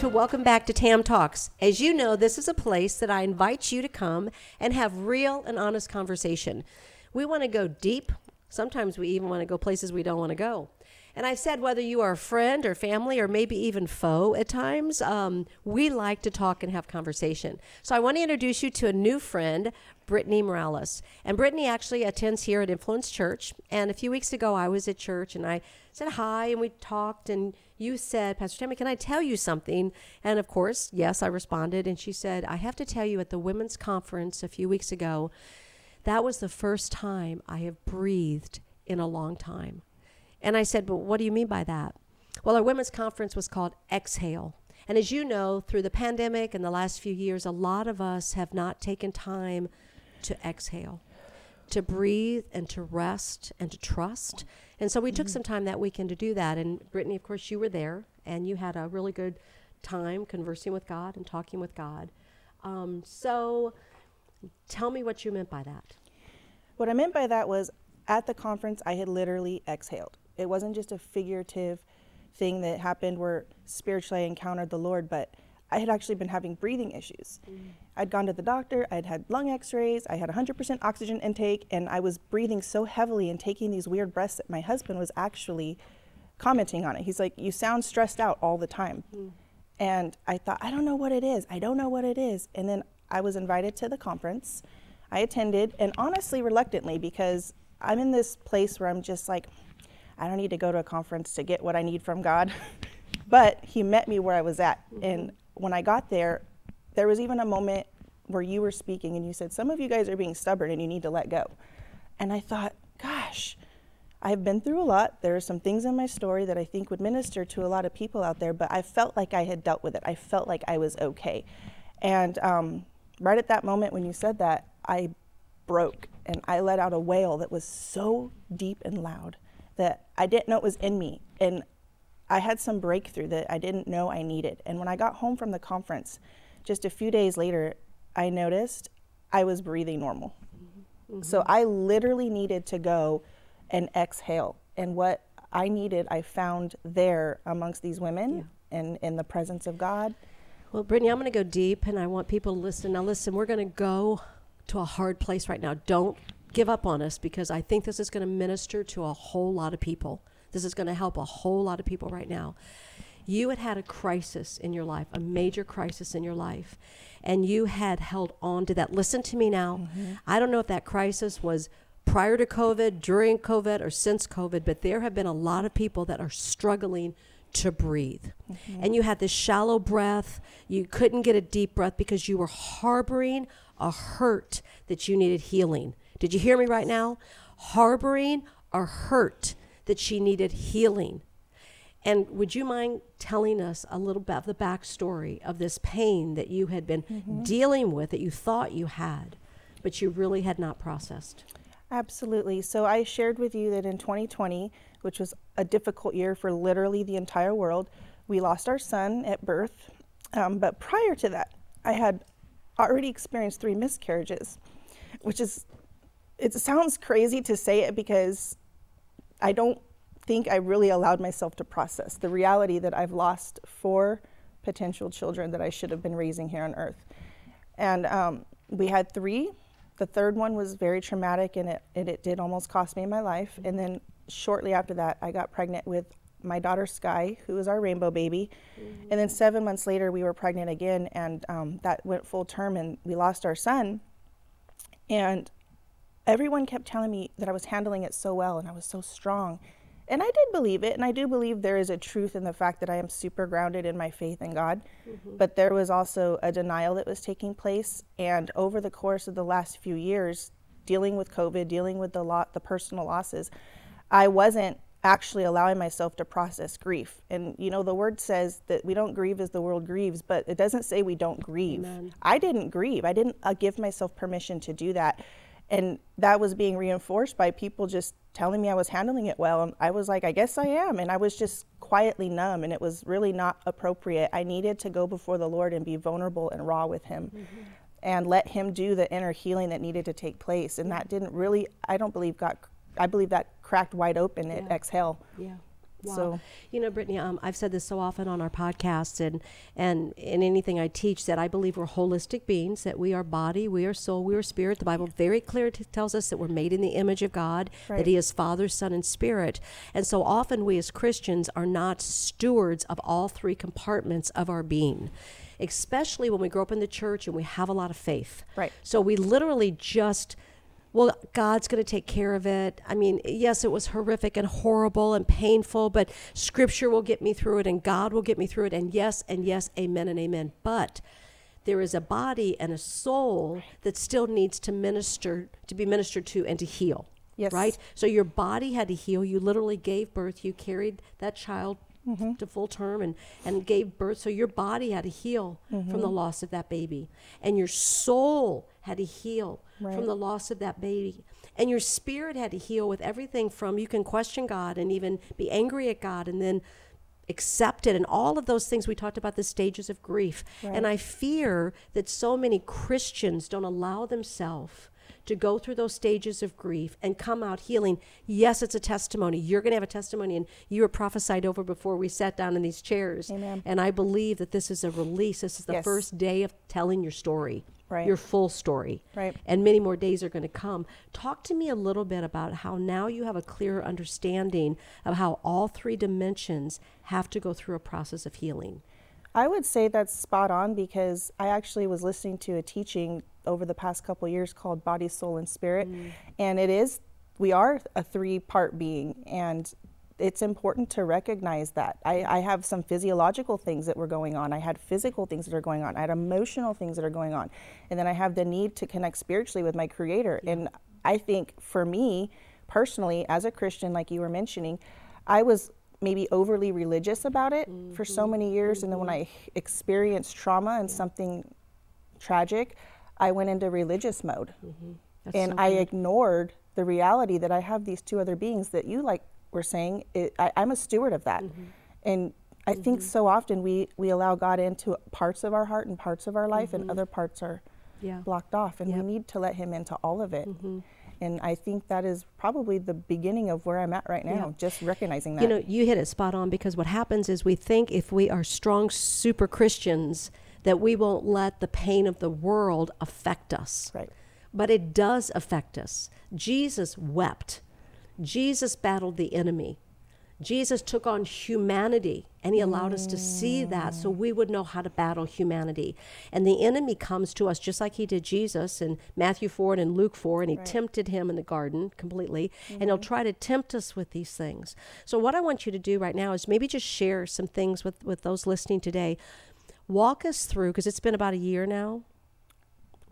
guys, well, welcome back to Tam Talks. As you know, this is a place that I invite you to come and have real and honest conversation. We want to go deep. Sometimes we even want to go places we don't want to go. And I've said whether you are a friend or family or maybe even foe at times, um, we like to talk and have conversation. So I want to introduce you to a new friend, Brittany Morales. And Brittany actually attends here at Influence Church. And a few weeks ago, I was at church and I said hi and we talked. And you said, Pastor Tammy, can I tell you something? And of course, yes, I responded. And she said, I have to tell you at the women's conference a few weeks ago, that was the first time I have breathed in a long time. And I said, But what do you mean by that? Well, our women's conference was called Exhale. And as you know, through the pandemic and the last few years, a lot of us have not taken time to exhale, to breathe and to rest and to trust. And so we mm-hmm. took some time that weekend to do that. And Brittany, of course, you were there and you had a really good time conversing with God and talking with God. Um, so tell me what you meant by that. What I meant by that was at the conference, I had literally exhaled. It wasn't just a figurative thing that happened where spiritually I encountered the Lord, but I had actually been having breathing issues. Mm. I'd gone to the doctor, I'd had lung x rays, I had 100% oxygen intake, and I was breathing so heavily and taking these weird breaths that my husband was actually commenting on it. He's like, You sound stressed out all the time. Mm. And I thought, I don't know what it is. I don't know what it is. And then I was invited to the conference. I attended, and honestly, reluctantly, because I'm in this place where I'm just like, I don't need to go to a conference to get what I need from God. but He met me where I was at. Mm-hmm. And when I got there, there was even a moment where you were speaking and you said, Some of you guys are being stubborn and you need to let go. And I thought, gosh, I've been through a lot. There are some things in my story that I think would minister to a lot of people out there, but I felt like I had dealt with it. I felt like I was okay. And um, right at that moment when you said that, I broke and I let out a wail that was so deep and loud that I didn't know it was in me. And I had some breakthrough that I didn't know I needed. And when I got home from the conference, just a few days later, I noticed I was breathing normal. Mm-hmm. So I literally needed to go and exhale. And what I needed, I found there amongst these women yeah. and in the presence of God. Well, Brittany, I'm going to go deep and I want people to listen. Now, listen, we're going to go to a hard place right now. Don't give up on us because I think this is going to minister to a whole lot of people. This is going to help a whole lot of people right now. You had had a crisis in your life, a major crisis in your life, and you had held on to that. Listen to me now. Mm-hmm. I don't know if that crisis was prior to COVID, during COVID, or since COVID, but there have been a lot of people that are struggling to breathe. Mm-hmm. And you had this shallow breath. You couldn't get a deep breath because you were harboring a hurt that you needed healing. Did you hear me right now? Harboring a hurt that she needed healing. And would you mind telling us a little bit of the backstory of this pain that you had been mm-hmm. dealing with that you thought you had, but you really had not processed? Absolutely. So I shared with you that in 2020, which was a difficult year for literally the entire world, we lost our son at birth. Um, but prior to that, I had already experienced three miscarriages, which is it sounds crazy to say it because I don't think I really allowed myself to process the reality that I've lost four potential children that I should have been raising here on earth. And um, we had three. The third one was very traumatic and it, and it did almost cost me my life. And then shortly after that, I got pregnant with my daughter Sky, who was our rainbow baby. Mm-hmm. And then seven months later, we were pregnant again, and um, that went full term, and we lost our son. And everyone kept telling me that I was handling it so well and I was so strong. And I did believe it, and I do believe there is a truth in the fact that I am super grounded in my faith in God. Mm-hmm. But there was also a denial that was taking place. And over the course of the last few years, dealing with COVID, dealing with the lot, the personal losses, I wasn't actually allowing myself to process grief. And you know, the word says that we don't grieve as the world grieves, but it doesn't say we don't grieve. Amen. I didn't grieve. I didn't uh, give myself permission to do that and that was being reinforced by people just telling me I was handling it well. And I was like, I guess I am. And I was just quietly numb, and it was really not appropriate. I needed to go before the Lord and be vulnerable and raw with Him. Mm-hmm. And let him do the inner healing that needed to take place. And that didn't really, I don't believe, got, I believe that cracked wide open at yeah. Exhale. Yeah. Wow. So you know, Brittany, um, I've said this so often on our podcasts and and in anything I teach that I believe we're holistic beings, that we are body, we are soul, we are spirit. The Bible very clear t- tells us that we're made in the image of God, Right. that He is Father, Son, and Spirit. And so often we as Christians are not stewards of all three compartments of our being. Especially when we grow up in the church and we have a lot of faith. Right. So we literally just well, God's going to take care of it. I mean, yes, it was horrific and horrible and painful, but Scripture will get me through it and God will get me through it. And yes, and yes, amen and amen. But there is a body and a soul that still needs to minister, to be ministered to and to heal. Yes. Right? So your body had to heal. You literally gave birth. You carried that child Mm-hmm. to full term and, and gave birth. So your body had to heal Mm-hmm. from the loss of that baby. And your soul had to heal Right. from the loss of that baby. And your spirit had to heal with everything from you can question God and even be angry at God and then accept it and all of those things we talked about the stages of grief. And I fear that so many Christians don't allow themselves to go through those stages of grief and come out healing. Yes, it's a testimony. You're going to have a testimony, and you were prophesied over before we sat down in these chairs. Amen. And I believe that this is a release. This is the Yes. first day of telling your story, Right. your full story. Right. And many more days are going to come. Talk to me a little bit about how now you have a clearer understanding of how all three dimensions have to go through a process of healing. I would say that's spot on because I actually was listening to a teaching over the past couple years called Body, Soul, and Spirit. Mm. And it is, we are a three part being. And it's important to recognize that. I, I have some physiological things that were going on. I had physical things that are going on. I had emotional things that are going on. And then I have the need to connect spiritually with my Creator. And I think for me, personally, as a Christian, like you were mentioning, I was maybe overly religious about it for so mm-hmm. many years. And then when mm-hmm. I experienced trauma and something tragic, I went into religious mode. Mm-hmm. That's and so I ignored the reality that I have these two other beings that you like were saying. It, I, I'm a steward of that. And I think so often we, we allow God into parts of our heart and parts of our life, and other parts are Yeah. blocked off. And Yep. we need to let Him into all of it. And I think that is probably the beginning of where I'm at right now, Yeah. just recognizing that. You know, you hit it spot on because what happens is we think if we are strong super Christians that we won't let the pain of the world affect us. Right. But it does affect us. Jesus wept. Jesus battled the enemy. Jesus took on humanity and he allowed us to see that so we would know how to battle humanity. And the enemy comes to us just like he did Jesus in Matthew 4 and in Luke 4, and he tempted him in the garden completely. And he'll mm-hmm. try to tempt us with these things. So, what I want you to do right now is maybe just share some things with, with those listening today. Walk us through, because it's been about a year now,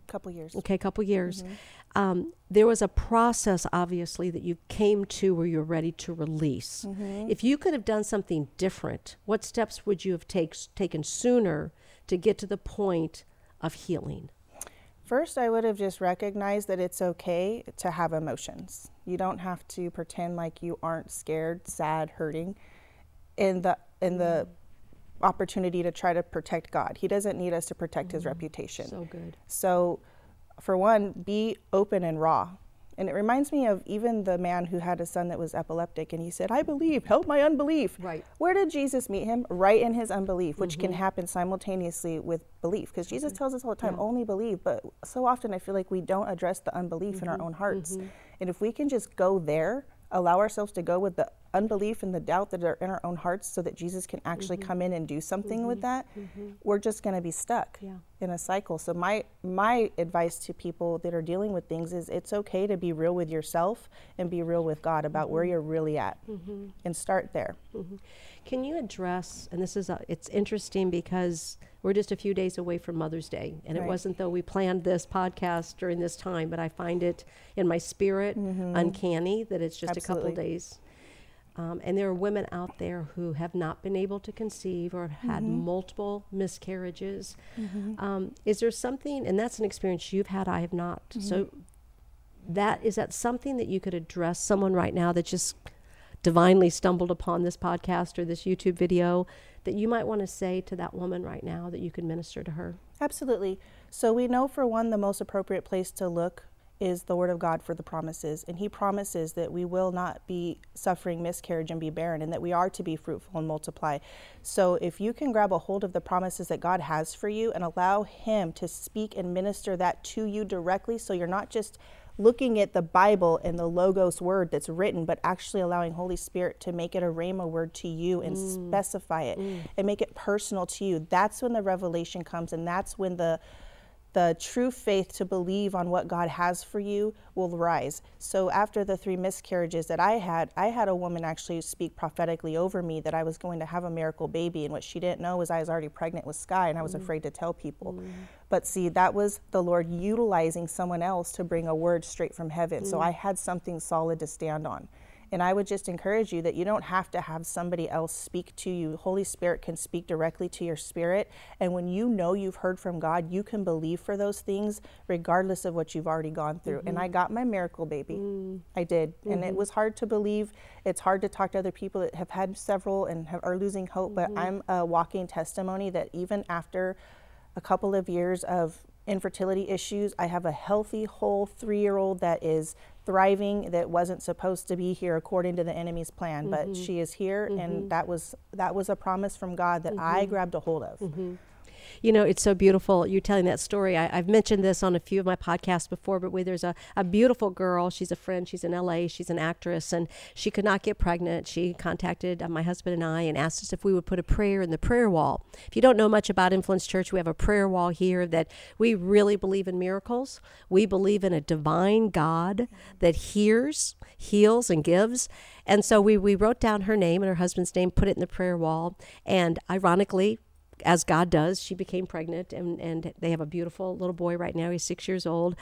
couple years. okay, a couple years. Mm-hmm. Um, there was a process, obviously, that you came to where you're ready to release. Mm-hmm. If you could have done something different, what steps would you have take, taken sooner to get to the point of healing? First, I would have just recognized that it's okay to have emotions. You don't have to pretend like you aren't scared, sad, hurting in the in the mm. Opportunity to try to protect God. He doesn't need us to protect his mm, reputation. So good. So, for one, be open and raw. And it reminds me of even the man who had a son that was epileptic, and he said, I believe, help my unbelief. Right. Where did Jesus meet him? Right in his unbelief, which can mm-hmm. happen simultaneously with belief. Because Jesus tells us all the time, only believe. But so often I feel like we don't address the unbelief in our mm-hmm. own hearts. Mm-hmm. And if we can just go there, allow ourselves to go with the unbelief and the doubt that are in our own hearts so that Jesus can actually mm-hmm. come in and do something with mm-hmm. that, mm-hmm. we're just going to be stuck Yeah. in a cycle. So my my advice to people that are dealing with things is it's okay to be real with yourself and be real with God about where you're really at and start there. Can you address, and this is, a, it's interesting because we're just a few days away from Mother's Day, and it wasn't though we planned this podcast during this time, but I find it in my spirit uncanny that it's just a couple days. Um, and there are women out there who have not been able to conceive or have had multiple miscarriages. Um, is there something, and that's an experience you've had, I have not. So that is that something that you could address someone right now that just divinely stumbled upon this podcast or this YouTube video that you might want to say to that woman right now that you could minister to her? Absolutely. So we know for one the most appropriate place to look is the word of God for the promises. And he promises that we will not be suffering miscarriage and be barren, and that we are to be fruitful and multiply. So if you can grab a hold of the promises that God has for you and allow him to speak and minister that to you directly, so you're not just looking at the Bible and the Logos word that's written, but actually allowing Holy Spirit to make it a Rhema word to you and mm. specify it mm. and make it personal to you. That's when the revelation comes, and that's when the the true faith to believe on what God has for you will rise. So after the three miscarriages that I had, I had a woman actually speak prophetically over me that I was going to have a miracle baby and what she didn't know was I was already pregnant with Sky and I was mm. afraid to tell people. Mm. But see, that was the Lord utilizing someone else to bring a word straight from heaven. Mm. So I had something solid to stand on. And I would just encourage you that you don't have to have somebody else speak to you. Holy Spirit can speak directly to your spirit. And when you know you've heard from God, you can believe for those things regardless of what you've already gone through. Mm-hmm. And I mm-hmm. got my miracle baby. Mm. I did. Mm-hmm. And it mm-hmm. was hard to believe. It's hard to talk to other people that have had several and have, are losing hope. Mm-hmm. But I'm a walking testimony that even after a couple of years of infertility issues. I have a healthy, whole three year old that is thriving that wasn't supposed to be here according to the enemy's plan mm-hmm. but she is here mm-hmm. and that was that was a promise from god that mm-hmm. i grabbed a hold of mm-hmm. You know, it's so beautiful. You telling that story. I, have mentioned this on a few of my podcasts before, but there's a, a beautiful girl. She's a friend. She's in LA. She's an actress, and she could not get pregnant. She contacted uh, my husband and I and asked us if we would put a prayer in the prayer wall. If you don't know much about Influence Church, we have a prayer wall here that we really believe in miracles. We believe in a divine God that hears, heals, and gives. And so we, we wrote down her name and her husband's name, put it in the prayer wall. And ironically, as God does, she became pregnant, and, and they have a beautiful little boy right now. He's six years old,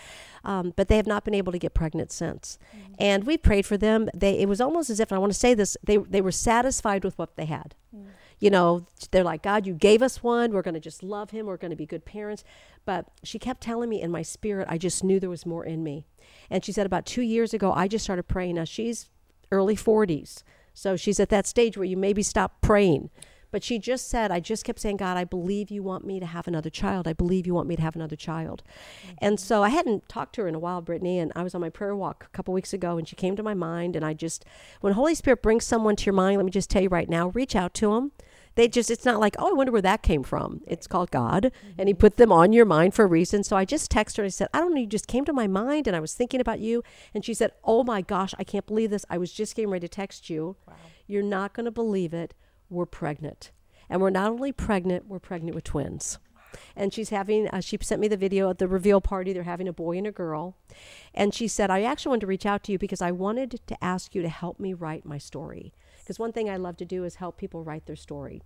um, but they have not been able to get pregnant since. Mm-hmm. And we prayed for them. They it was almost as if, I want to say this, they they were satisfied with what they had. Mm-hmm. You know, they're like, God, you gave us one. We're going to just love him. We're going to be good parents. But she kept telling me in my spirit, I just knew there was more in me. And she said, about two years ago, I just started praying. Now she's early 40s. So she's at that stage where you maybe stop praying. But she just said, I just kept saying, God, I believe you want me to have another child. I believe you want me to have another child. Mm-hmm. And so I hadn't talked to her in a while, Brittany, and I was on my prayer walk a couple weeks ago and she came to my mind. And I just, when Holy Spirit brings someone to your mind, let me just tell you right now, reach out to them. They just, it's not like, oh, I wonder where that came from. It's called God, mm-hmm. and He put them on your mind for a reason. So I just texted her and I said, I don't know, you just came to my mind and I was thinking about you. And she said, Oh my gosh, I can't believe this. I was just getting ready to text you. Wow. You're not going to believe it. We're pregnant. And we're not only pregnant, we're pregnant with twins. And she's having, uh, she sent me the video at the reveal party. They're having a boy and a girl. And she said, I actually wanted to reach out to you because I wanted to ask you to help me write my story. Because one thing I love to do is help people write their story.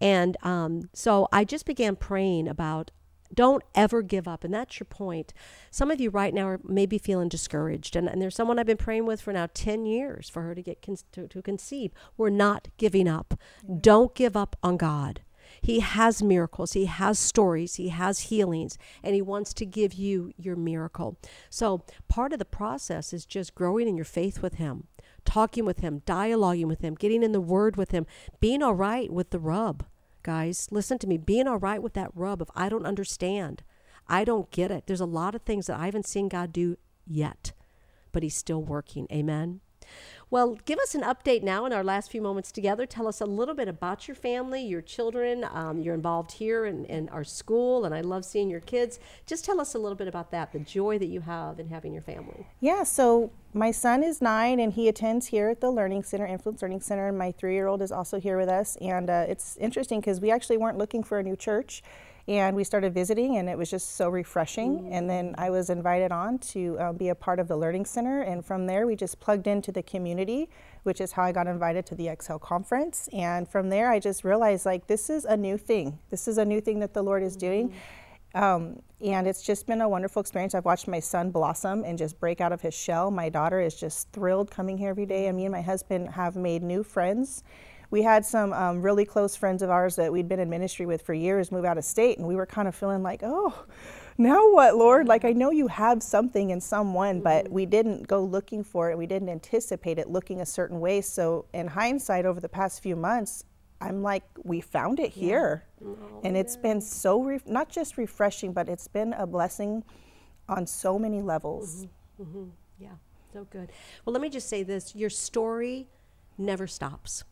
And um, so I just began praying about don't ever give up. And that's your point. Some of you right now are maybe feeling discouraged. And, and there's someone I've been praying with for now 10 years for her to get con- to, to conceive. We're not giving up. Mm-hmm. Don't give up on God. He has miracles, He has stories, He has healings, and He wants to give you your miracle. So, part of the process is just growing in your faith with Him, talking with Him, dialoguing with Him, getting in the Word with Him, being all right with the rub guys. Listen to me. Being all right with that rub of I don't understand, I don't get it. There's a lot of things that I haven't seen God do yet, but He's still working. Amen. Well, give us an update now in our last few moments together. Tell us a little bit about your family, your children. Um, you're involved here in, in our school, and I love seeing your kids. Just tell us a little bit about that, the joy that you have in having your family. Yeah, so my son is nine, and he attends here at the Learning Center, Influence Learning Center, and my three year old is also here with us. And uh, it's interesting because we actually weren't looking for a new church and we started visiting and it was just so refreshing mm-hmm. and then i was invited on to uh, be a part of the learning center and from there we just plugged into the community which is how i got invited to the exhale conference and from there i just realized like this is a new thing this is a new thing that the lord is doing mm-hmm. um, and it's just been a wonderful experience. I've watched my son blossom and just break out of his shell. My daughter is just thrilled coming here every day, and me and my husband have made new friends we had some um, really close friends of ours that we'd been in ministry with for years move out of state, and we were kind of feeling like, oh, now what, Lord? Like, I know you have something in someone, but we didn't go looking for it. We didn't anticipate it looking a certain way. So, in hindsight, over the past few months, I'm like, we found it here. Yeah. Oh, and it's yeah. been so, re- not just refreshing, but it's been a blessing on so many levels. Mm-hmm Yeah, so good. Well, let me just say this your story never stops.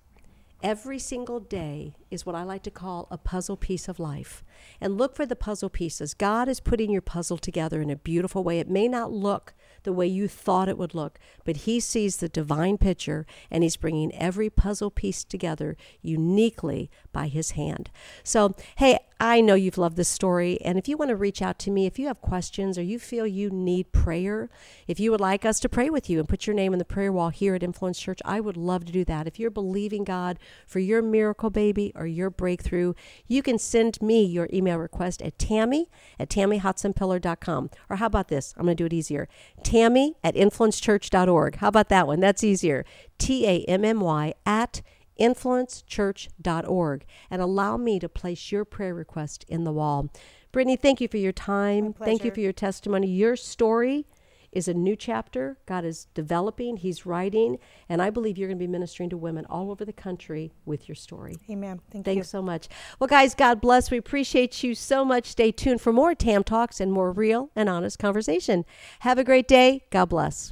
Every single day is what I like to call a puzzle piece of life. And look for the puzzle pieces. God is putting your puzzle together in a beautiful way. It may not look the way you thought it would look, but He sees the divine picture and He's bringing every puzzle piece together uniquely by His hand. So, hey, I know you've loved this story. And if you want to reach out to me, if you have questions or you feel you need prayer, if you would like us to pray with you and put your name in the prayer wall here at Influence Church, I would love to do that. If you're believing God for your miracle baby or your breakthrough, you can send me your email request at tammy at tammyhotsenpiller.com. Or how about this? I'm going to do it easier. Tammy at influencechurch.org. How about that one? That's easier. T A M M Y at influencechurch.org and allow me to place your prayer request in the wall. Brittany, thank you for your time. Thank you for your testimony. Your story is a new chapter. God is developing, He's writing, and I believe you're going to be ministering to women all over the country with your story. Amen. Thank Thanks you. so much. Well, guys, God bless. We appreciate you so much. Stay tuned for more TAM Talks and more real and honest conversation. Have a great day. God bless.